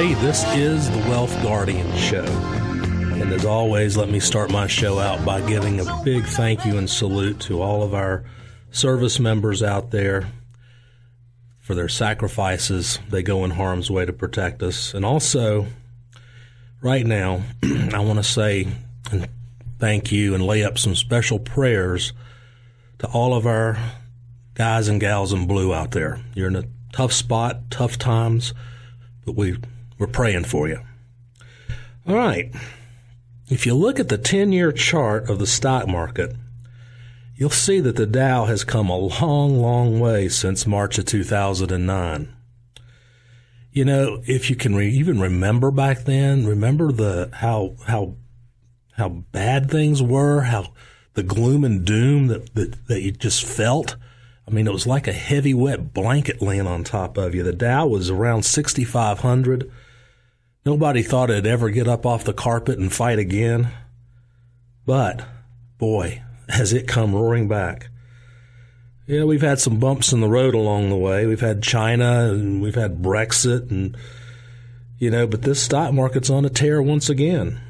Ray. This is the Wealth Guardian Show. And as always, let me start my show out by giving a big thank you and salute to all of our service members out there for their sacrifices. They go in harm's way to protect us. And also, right now, I want to say thank you and lay up some special prayers to all of our guys and gals in blue out there. You're in a tough spot, tough times, but we, we're praying for you. All right. If you look at the 10 year chart of the stock market, you'll see that the Dow has come a long, long way since March of 2009. You know, if you can re- even remember back then, remember the how how how bad things were, how the gloom and doom that, that, that you just felt. I mean, it was like a heavy, wet blanket laying on top of you. The Dow was around 6,500. Nobody thought it'd ever get up off the carpet and fight again. But, boy, has it come roaring back. Yeah, we've had some bumps in the road along the way. We've had China and we've had Brexit and, you know, but this stock market's on a tear once again.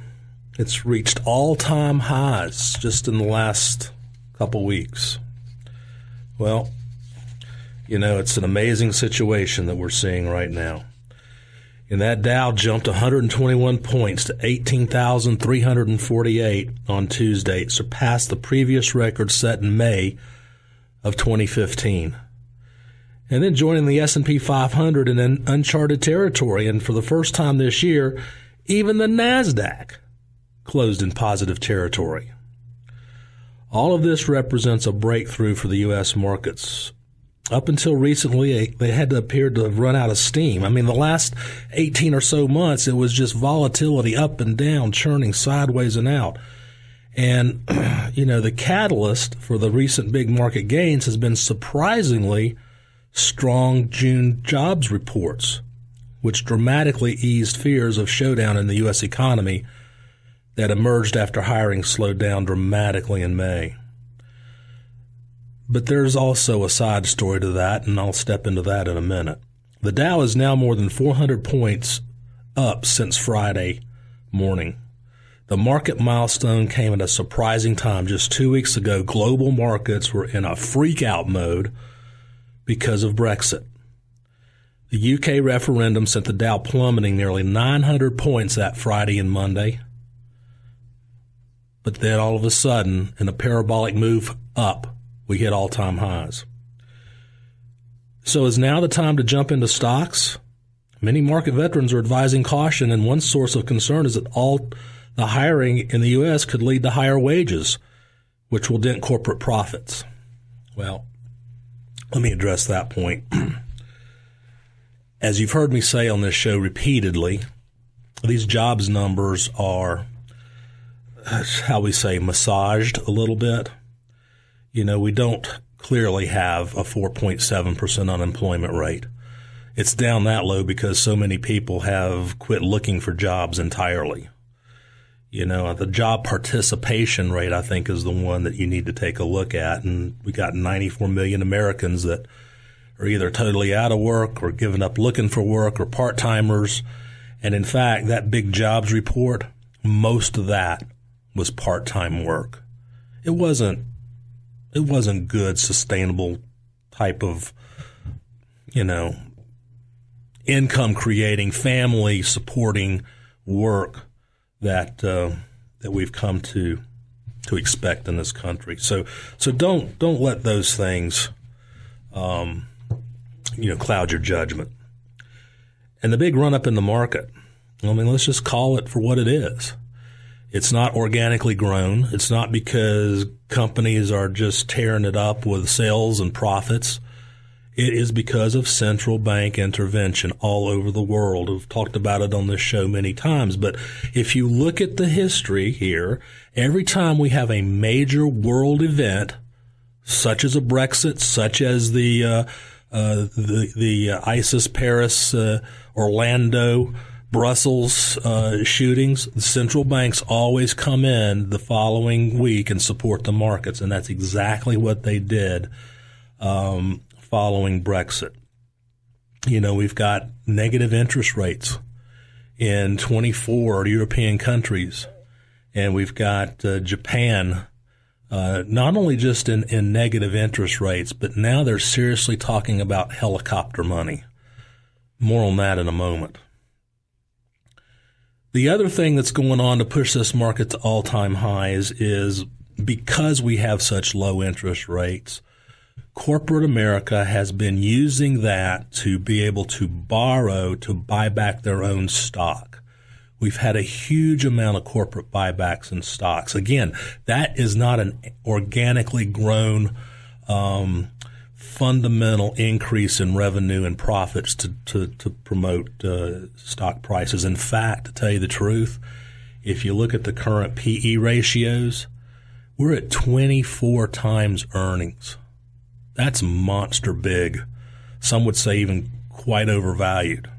It's reached all time highs just in the last couple weeks. Well, you know, it's an amazing situation that we're seeing right now. And that Dow jumped 121 points to 18,348 on Tuesday. It surpassed the previous record set in May of 2015. And then joining the S&P 500 in an uncharted territory. And for the first time this year, even the NASDAQ closed in positive territory. All of this represents a breakthrough for the U.S. markets up until recently, they had to appear to have run out of steam. I mean, the last 18 or so months, it was just volatility up and down, churning sideways and out. And, you know, the catalyst for the recent big market gains has been surprisingly strong June jobs reports, which dramatically eased fears of showdown in the U.S. economy that emerged after hiring slowed down dramatically in May. But there's also a side story to that, and I'll step into that in a minute. The Dow is now more than 400 points up since Friday morning. The market milestone came at a surprising time. Just two weeks ago, global markets were in a freak out mode because of Brexit. The UK referendum sent the Dow plummeting nearly 900 points that Friday and Monday. But then all of a sudden, in a parabolic move up, we hit all time highs. So is now the time to jump into stocks? Many market veterans are advising caution, and one source of concern is that all the hiring in the U.S. could lead to higher wages, which will dent corporate profits. Well, let me address that point. As you've heard me say on this show repeatedly, these jobs numbers are, how we say, massaged a little bit you know, we don't clearly have a 4.7% unemployment rate. It's down that low because so many people have quit looking for jobs entirely. You know, the job participation rate, I think, is the one that you need to take a look at. And we got 94 million Americans that are either totally out of work or giving up looking for work or part timers. And in fact, that big jobs report, most of that was part time work. It wasn't it wasn't good, sustainable type of, you know, income creating, family supporting work that uh, that we've come to to expect in this country. So so don't don't let those things, um, you know, cloud your judgment. And the big run up in the market. I mean, let's just call it for what it is. It's not organically grown. It's not because companies are just tearing it up with sales and profits. It is because of central bank intervention all over the world. We've talked about it on this show many times. But if you look at the history here, every time we have a major world event, such as a Brexit, such as the uh, uh, the the uh, ISIS Paris uh, Orlando Brussels uh, shootings, the central banks always come in the following week and support the markets, and that's exactly what they did um, following Brexit. You know, we've got negative interest rates in 24 European countries. And we've got uh, Japan, uh, not only just in, in negative interest rates, but now they're seriously talking about helicopter money. More on that in a moment. The other thing that's going on to push this market to all time highs is because we have such low interest rates, corporate America has been using that to be able to borrow to buy back their own stock. We've had a huge amount of corporate buybacks in stocks. Again, that is not an organically grown um, fundamental increase in revenue and profits to, to, to promote uh, stock prices. In fact, to tell you the truth, if you look at the current PE ratios, we're at 24 times earnings. That's monster big. Some would say even quite overvalued.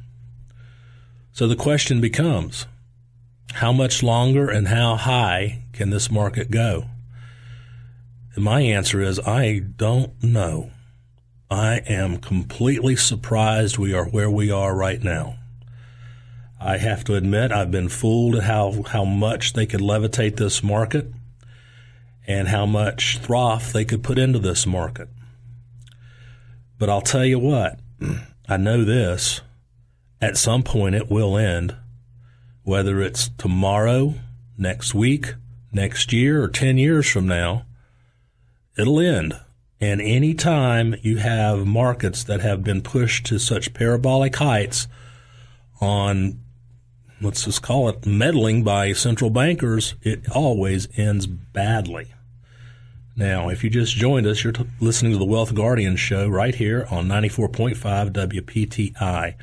So the question becomes how much longer and how high can this market go? And my answer is I don't know. I am completely surprised we are where we are right now. I have to admit I've been fooled at how, how much they could levitate this market and how much froth they could put into this market. But I'll tell you what, I know this. At some point, it will end. Whether it's tomorrow, next week, next year, or 10 years from now, it'll end. And any time you have markets that have been pushed to such parabolic heights on let's just call it meddling by central bankers, it always ends badly. Now, if you just joined us, you're t- listening to the Wealth Guardian show right here on 94.5 WPTI.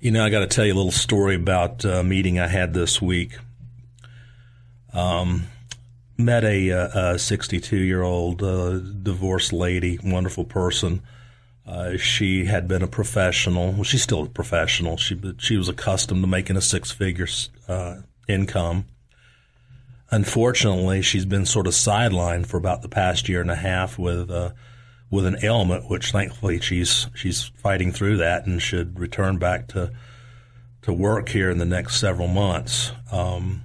You know, I got to tell you a little story about a meeting I had this week. Um, met a 62 year old uh, divorced lady, wonderful person. Uh, she had been a professional. Well, she's still a professional. She she was accustomed to making a six figure uh, income. Unfortunately, she's been sort of sidelined for about the past year and a half with uh, with an ailment, which thankfully she's she's fighting through that and should return back to to work here in the next several months. Um,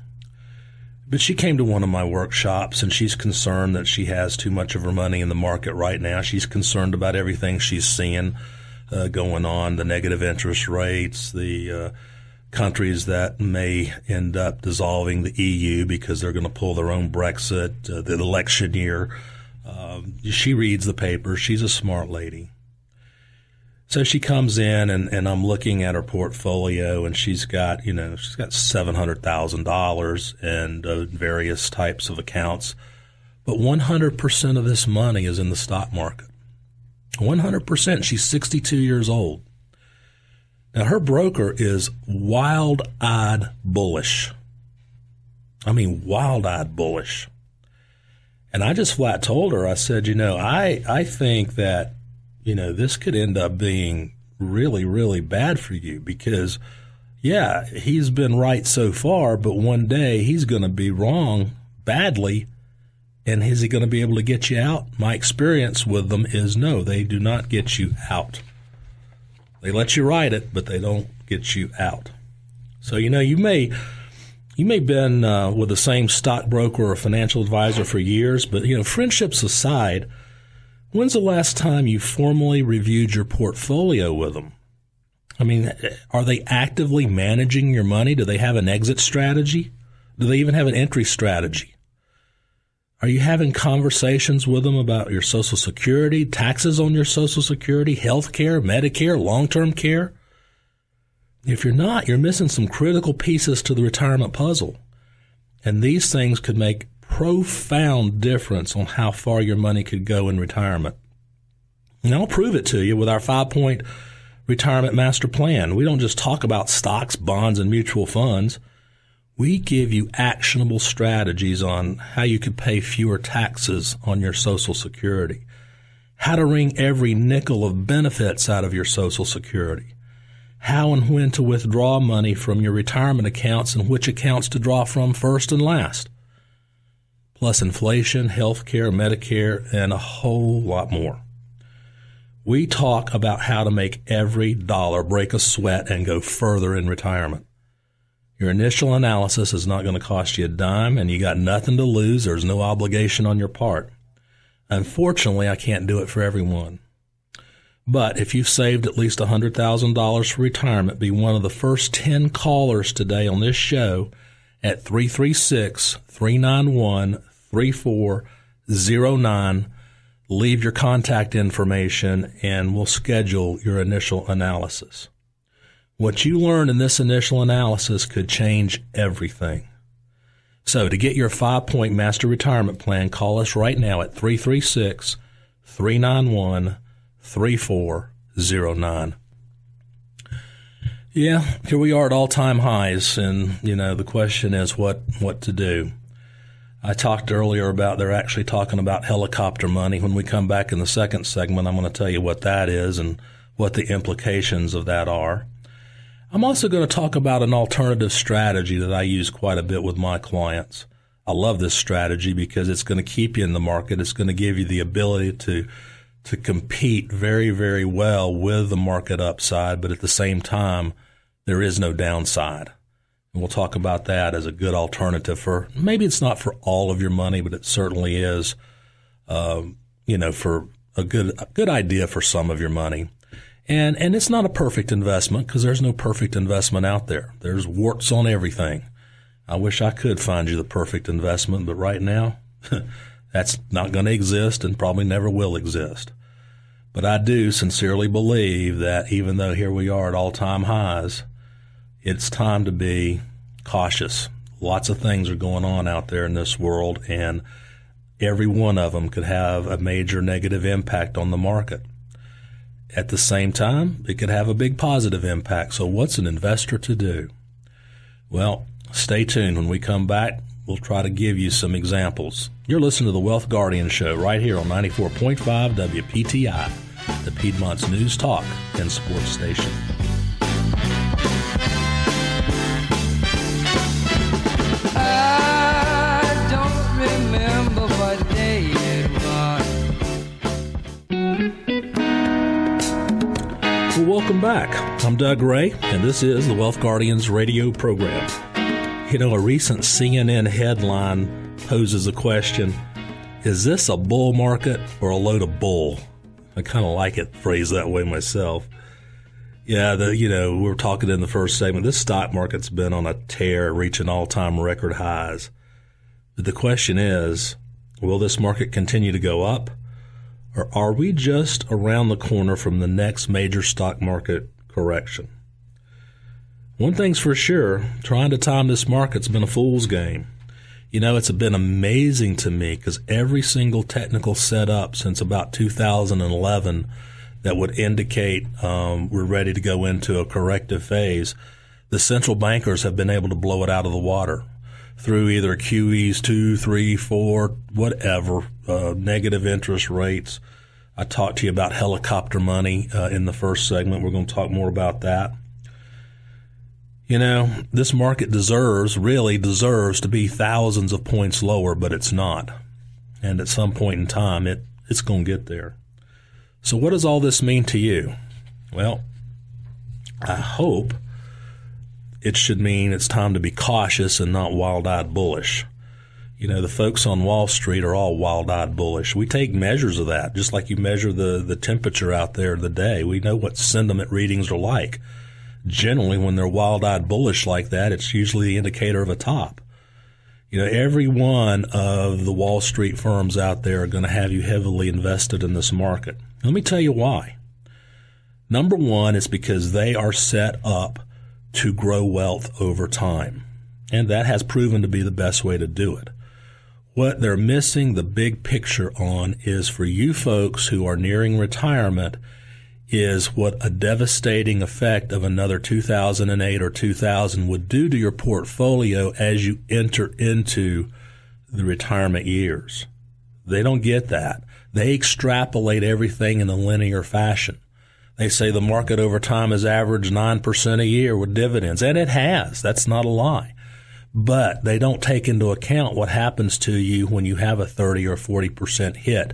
but she came to one of my workshops and she's concerned that she has too much of her money in the market right now. She's concerned about everything she's seeing uh, going on, the negative interest rates, the uh, countries that may end up dissolving the EU because they're going to pull their own Brexit, uh, the election year. Um, she reads the paper. She's a smart lady. So she comes in and, and I'm looking at her portfolio and she's got, you know, she's got $700,000 and uh, various types of accounts. But 100% of this money is in the stock market. 100%. She's 62 years old. Now her broker is wild eyed bullish. I mean, wild eyed bullish. And I just flat told her, I said, you know, I, I think that you know, this could end up being really, really bad for you because, yeah, he's been right so far, but one day he's going to be wrong badly. And is he going to be able to get you out? My experience with them is no, they do not get you out. They let you ride it, but they don't get you out. So, you know, you may. You may have been uh, with the same stockbroker or financial advisor for years, but you know, friendships aside, When's the last time you formally reviewed your portfolio with them? I mean, are they actively managing your money? Do they have an exit strategy? Do they even have an entry strategy? Are you having conversations with them about your Social Security, taxes on your Social Security, health care, Medicare, long term care? If you're not, you're missing some critical pieces to the retirement puzzle. And these things could make profound difference on how far your money could go in retirement. And I'll prove it to you with our five point retirement master plan. We don't just talk about stocks, bonds, and mutual funds. We give you actionable strategies on how you could pay fewer taxes on your Social Security, how to wring every nickel of benefits out of your Social Security, how and when to withdraw money from your retirement accounts and which accounts to draw from first and last, plus inflation, health care, Medicare, and a whole lot more. We talk about how to make every dollar break a sweat and go further in retirement. Your initial analysis is not going to cost you a dime and you got nothing to lose. There's no obligation on your part. Unfortunately, I can't do it for everyone. But if you've saved at least $100,000 for retirement, be one of the first 10 callers today on this show at 336 391 3409. Leave your contact information and we'll schedule your initial analysis. What you learn in this initial analysis could change everything. So to get your five point master retirement plan, call us right now at 336 391 3409. Yeah, here we are at all time highs, and you know the question is what what to do. I talked earlier about they're actually talking about helicopter money. When we come back in the second segment, I'm going to tell you what that is and what the implications of that are. I'm also going to talk about an alternative strategy that I use quite a bit with my clients. I love this strategy because it's going to keep you in the market. It's going to give you the ability to to compete very, very well with the market upside, but at the same time, there is no downside. And we'll talk about that as a good alternative for maybe it's not for all of your money, but it certainly is, um, you know, for a good a good idea for some of your money. And and it's not a perfect investment because there's no perfect investment out there. There's warts on everything. I wish I could find you the perfect investment, but right now, that's not going to exist and probably never will exist. But I do sincerely believe that even though here we are at all time highs, it's time to be cautious. Lots of things are going on out there in this world, and every one of them could have a major negative impact on the market. At the same time, it could have a big positive impact. So, what's an investor to do? Well, stay tuned. When we come back, we'll try to give you some examples. You're listening to the Wealth Guardian Show right here on 94.5 WPTI, the Piedmont's news talk and sports station. Back. I'm Doug Ray, and this is the Wealth Guardians radio program. You know, a recent CNN headline poses a question Is this a bull market or a load of bull? I kind of like it phrased that way myself. Yeah, the you know, we were talking in the first segment. This stock market's been on a tear, reaching all-time record highs. But the question is, will this market continue to go up? Or are we just around the corner from the next major stock market correction? One thing's for sure, trying to time this market's been a fool's game. You know, it's been amazing to me because every single technical setup since about 2011 that would indicate um, we're ready to go into a corrective phase, the central bankers have been able to blow it out of the water through either QEs two, three, four, whatever, uh, negative interest rates. I talked to you about helicopter money uh, in the first segment. We're going to talk more about that. You know, this market deserves, really deserves to be thousands of points lower, but it's not. And at some point in time, it, it's going to get there. So what does all this mean to you? Well, I hope it should mean it's time to be cautious and not wild eyed bullish. You know, the folks on Wall Street are all wild eyed bullish. We take measures of that, just like you measure the, the temperature out there the day. We know what sentiment readings are like. Generally, when they're wild eyed bullish like that, it's usually the indicator of a top. You know, every one of the Wall Street firms out there are going to have you heavily invested in this market. Let me tell you why. Number one is because they are set up to grow wealth over time. And that has proven to be the best way to do it. What they're missing the big picture on is for you folks who are nearing retirement is what a devastating effect of another 2008 or 2000 would do to your portfolio as you enter into the retirement years. They don't get that. They extrapolate everything in a linear fashion. They say the market over time has averaged 9% a year with dividends, and it has. That's not a lie. But they don't take into account what happens to you when you have a 30 or 40% hit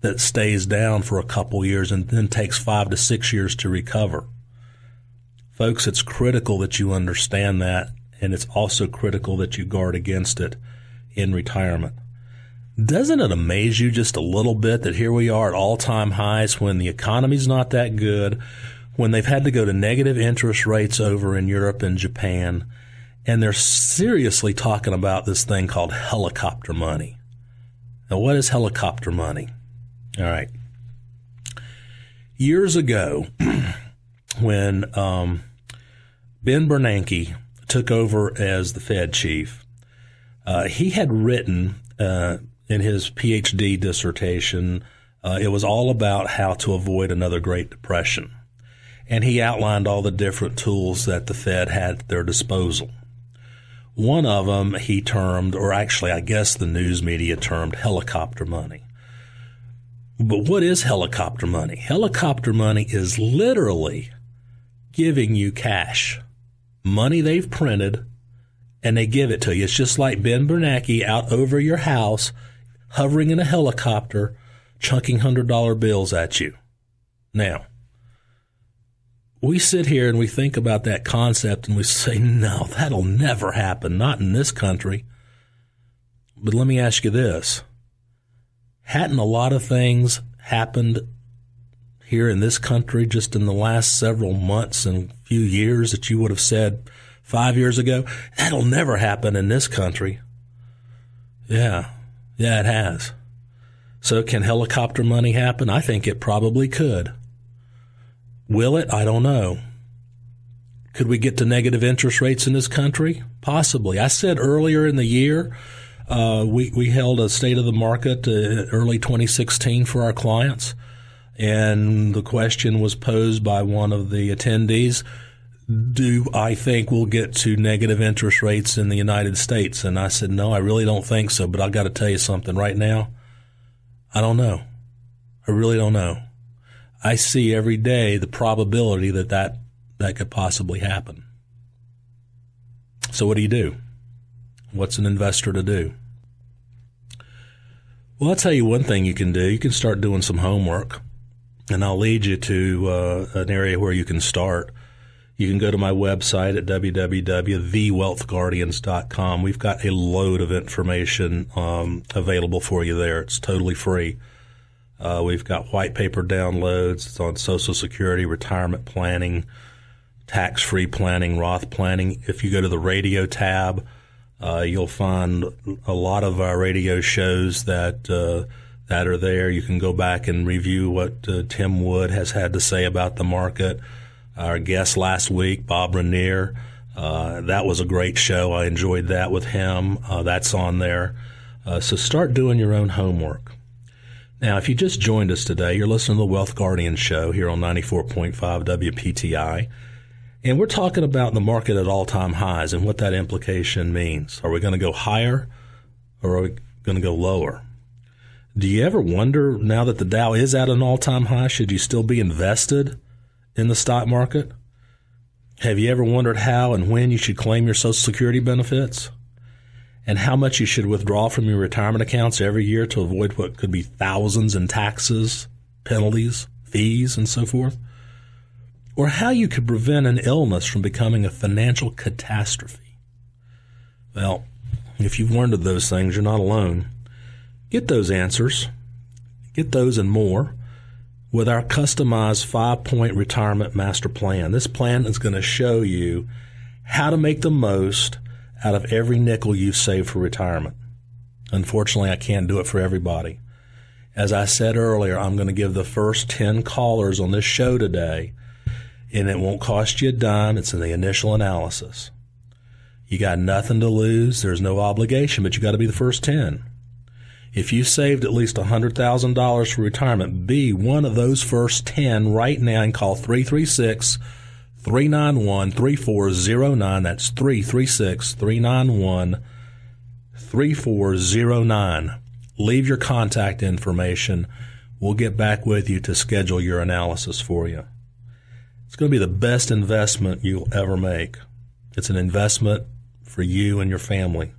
that stays down for a couple years and then takes five to six years to recover. Folks, it's critical that you understand that, and it's also critical that you guard against it in retirement. Doesn't it amaze you just a little bit that here we are at all time highs when the economy's not that good, when they've had to go to negative interest rates over in Europe and Japan, and they're seriously talking about this thing called helicopter money. Now, what is helicopter money? All right. Years ago, when um, Ben Bernanke took over as the Fed chief, uh, he had written uh, in his PhD dissertation, uh, it was all about how to avoid another Great Depression. And he outlined all the different tools that the Fed had at their disposal. One of them he termed, or actually, I guess the news media termed helicopter money. But what is helicopter money? Helicopter money is literally giving you cash, money they've printed, and they give it to you. It's just like Ben Bernanke out over your house, hovering in a helicopter, chunking hundred dollar bills at you. Now, we sit here and we think about that concept and we say, no, that'll never happen, not in this country. But let me ask you this. Hadn't a lot of things happened here in this country just in the last several months and few years that you would have said five years ago? That'll never happen in this country. Yeah. Yeah, it has. So can helicopter money happen? I think it probably could. Will it? I don't know. Could we get to negative interest rates in this country? Possibly. I said earlier in the year, uh, we, we held a state of the market uh, early 2016 for our clients. And the question was posed by one of the attendees Do I think we'll get to negative interest rates in the United States? And I said, No, I really don't think so. But I've got to tell you something right now. I don't know. I really don't know. I see every day the probability that that, that could possibly happen. So what do you do? What's an investor to do? Well, I'll tell you one thing you can do. You can start doing some homework, and I'll lead you to uh, an area where you can start. You can go to my website at www.thewealthguardians.com. We've got a load of information um, available for you there. It's totally free. Uh, we've got white paper downloads. It's on Social Security, retirement planning, tax free planning, Roth planning. If you go to the radio tab, uh, you'll find a lot of our radio shows that uh, that are there. You can go back and review what uh, Tim Wood has had to say about the market. Our guest last week, Bob Rainier, uh, that was a great show. I enjoyed that with him. Uh, that's on there. so start doing your own homework. Now, if you just joined us today, you're listening to the Wealth Guardian Show here on 94.5 WPTI. And we're talking about the market at all time highs and what that implication means. Are we going to go higher or are we going to go lower? Do you ever wonder now that the Dow is at an all time high, should you still be invested in the stock market? Have you ever wondered how and when you should claim your Social Security benefits? And how much you should withdraw from your retirement accounts every year to avoid what could be thousands in taxes, penalties, fees, and so forth, or how you could prevent an illness from becoming a financial catastrophe. Well, if you've learned of those things, you're not alone. Get those answers, get those and more with our customized five point retirement master plan. This plan is going to show you how to make the most out of every nickel you save for retirement. Unfortunately, I can't do it for everybody. As I said earlier, I'm going to give the first 10 callers on this show today, and it won't cost you a dime. It's in the initial analysis. You got nothing to lose. There's no obligation, but you got to be the first 10. If you saved at least $100,000 for retirement, be one of those first 10 right now and call 336 391 3409. That's 336 391 3409. Leave your contact information. We'll get back with you to schedule your analysis for you. It's going to be the best investment you'll ever make. It's an investment for you and your family.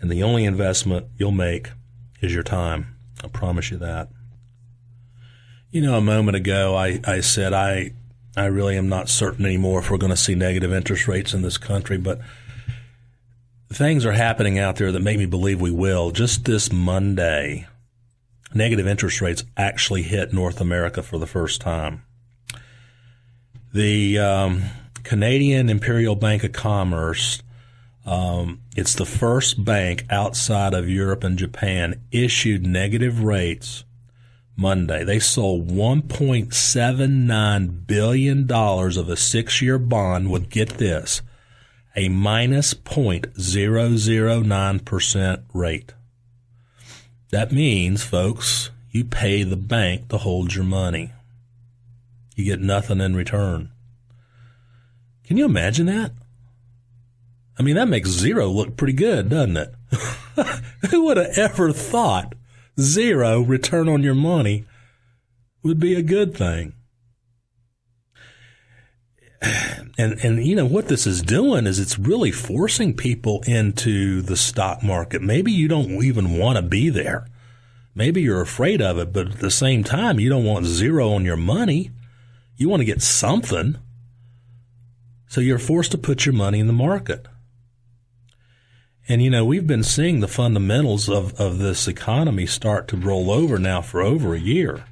And the only investment you'll make is your time. I promise you that. You know, a moment ago, I, I said I I really am not certain anymore if we're going to see negative interest rates in this country, but things are happening out there that make me believe we will. Just this Monday, negative interest rates actually hit North America for the first time. The um, Canadian Imperial Bank of Commerce, um, it's the first bank outside of Europe and Japan, issued negative rates Monday. They sold $1.79 billion of a six year bond with, get this, a minus 0.009% rate. That means, folks, you pay the bank to hold your money. You get nothing in return. Can you imagine that? I mean, that makes zero look pretty good, doesn't it? Who would have ever thought zero return on your money would be a good thing? And, and, you know, what this is doing is it's really forcing people into the stock market. Maybe you don't even want to be there. Maybe you're afraid of it, but at the same time, you don't want zero on your money. You want to get something. So you're forced to put your money in the market. And you know, we've been seeing the fundamentals of, of this economy start to roll over now for over a year.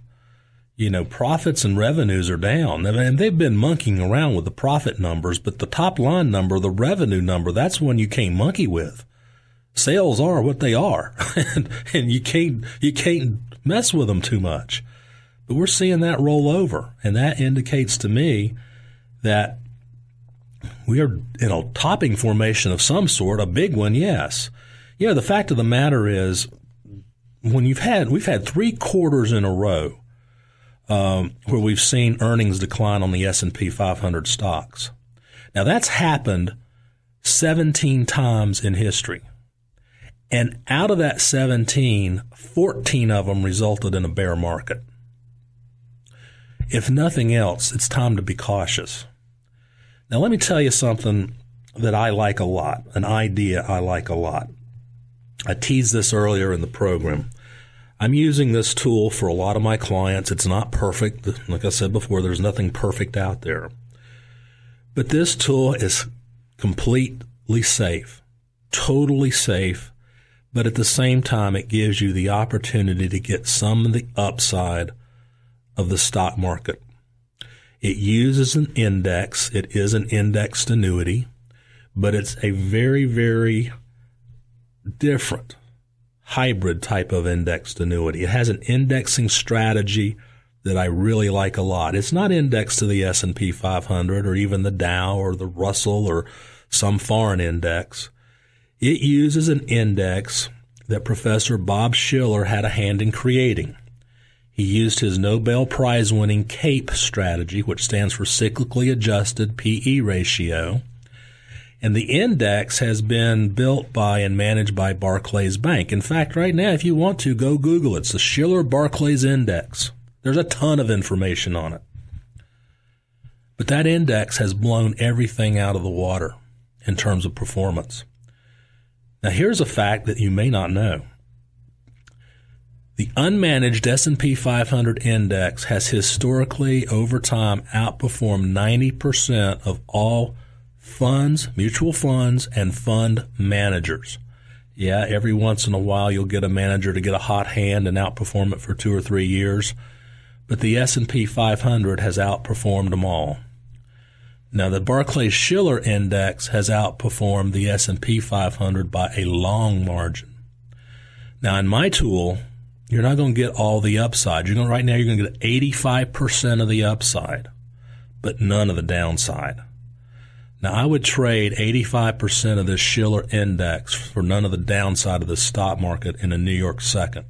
You know, profits and revenues are down. And they've been monkeying around with the profit numbers, but the top line number, the revenue number, that's one you can't monkey with. Sales are what they are. and, and you can't, you can't mess with them too much. But we're seeing that roll over. And that indicates to me that we are in a topping formation of some sort, a big one, yes. You know, the fact of the matter is, when you've had, we've had three quarters in a row um, where we've seen earnings decline on the S&P 500 stocks. Now that's happened 17 times in history. And out of that 17, 14 of them resulted in a bear market. If nothing else, it's time to be cautious. Now, let me tell you something that I like a lot, an idea I like a lot. I teased this earlier in the program. I'm using this tool for a lot of my clients. It's not perfect. Like I said before, there's nothing perfect out there. But this tool is completely safe, totally safe, but at the same time, it gives you the opportunity to get some of the upside of the stock market. It uses an index. It is an indexed annuity, but it's a very, very different hybrid type of indexed annuity. It has an indexing strategy that I really like a lot. It's not indexed to the S&P 500 or even the Dow or the Russell or some foreign index. It uses an index that Professor Bob Shiller had a hand in creating. He used his Nobel Prize winning CAPE strategy, which stands for cyclically adjusted PE ratio. And the index has been built by and managed by Barclays Bank. In fact, right now, if you want to, go Google it. It's the Shiller Barclays Index. There's a ton of information on it. But that index has blown everything out of the water in terms of performance. Now, here's a fact that you may not know. The unmanaged S&P 500 index has historically over time outperformed 90% of all funds, mutual funds and fund managers. Yeah, every once in a while you'll get a manager to get a hot hand and outperform it for 2 or 3 years, but the S&P 500 has outperformed them all. Now the Barclays Shiller index has outperformed the S&P 500 by a long margin. Now in my tool, you're not going to get all the upside. You're going right now you're going to get 85% of the upside, but none of the downside. Now I would trade 85% of this Shiller index for none of the downside of the stock market in a New York second.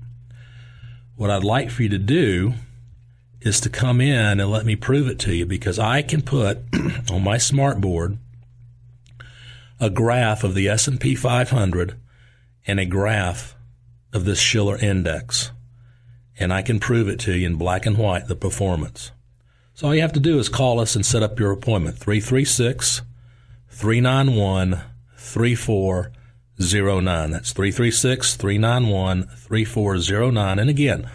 What I'd like for you to do is to come in and let me prove it to you because I can put on my smart board a graph of the S&P 500 and a graph of this Shiller index. And I can prove it to you in black and white, the performance. So all you have to do is call us and set up your appointment. 336 391 3409. That's 336 391 3409. And again,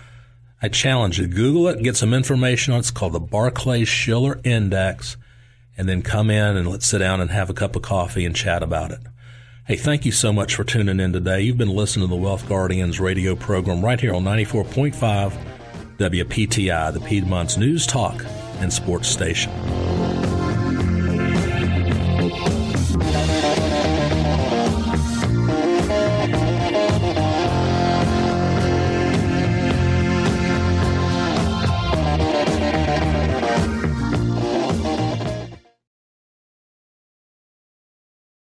I challenge you, Google it, get some information on it. It's called the Barclay Shiller Index, and then come in and let's sit down and have a cup of coffee and chat about it. Hey, thank you so much for tuning in today. You've been listening to the Wealth Guardians radio program right here on 94.5 WPTI, the Piedmont's news talk and sports station.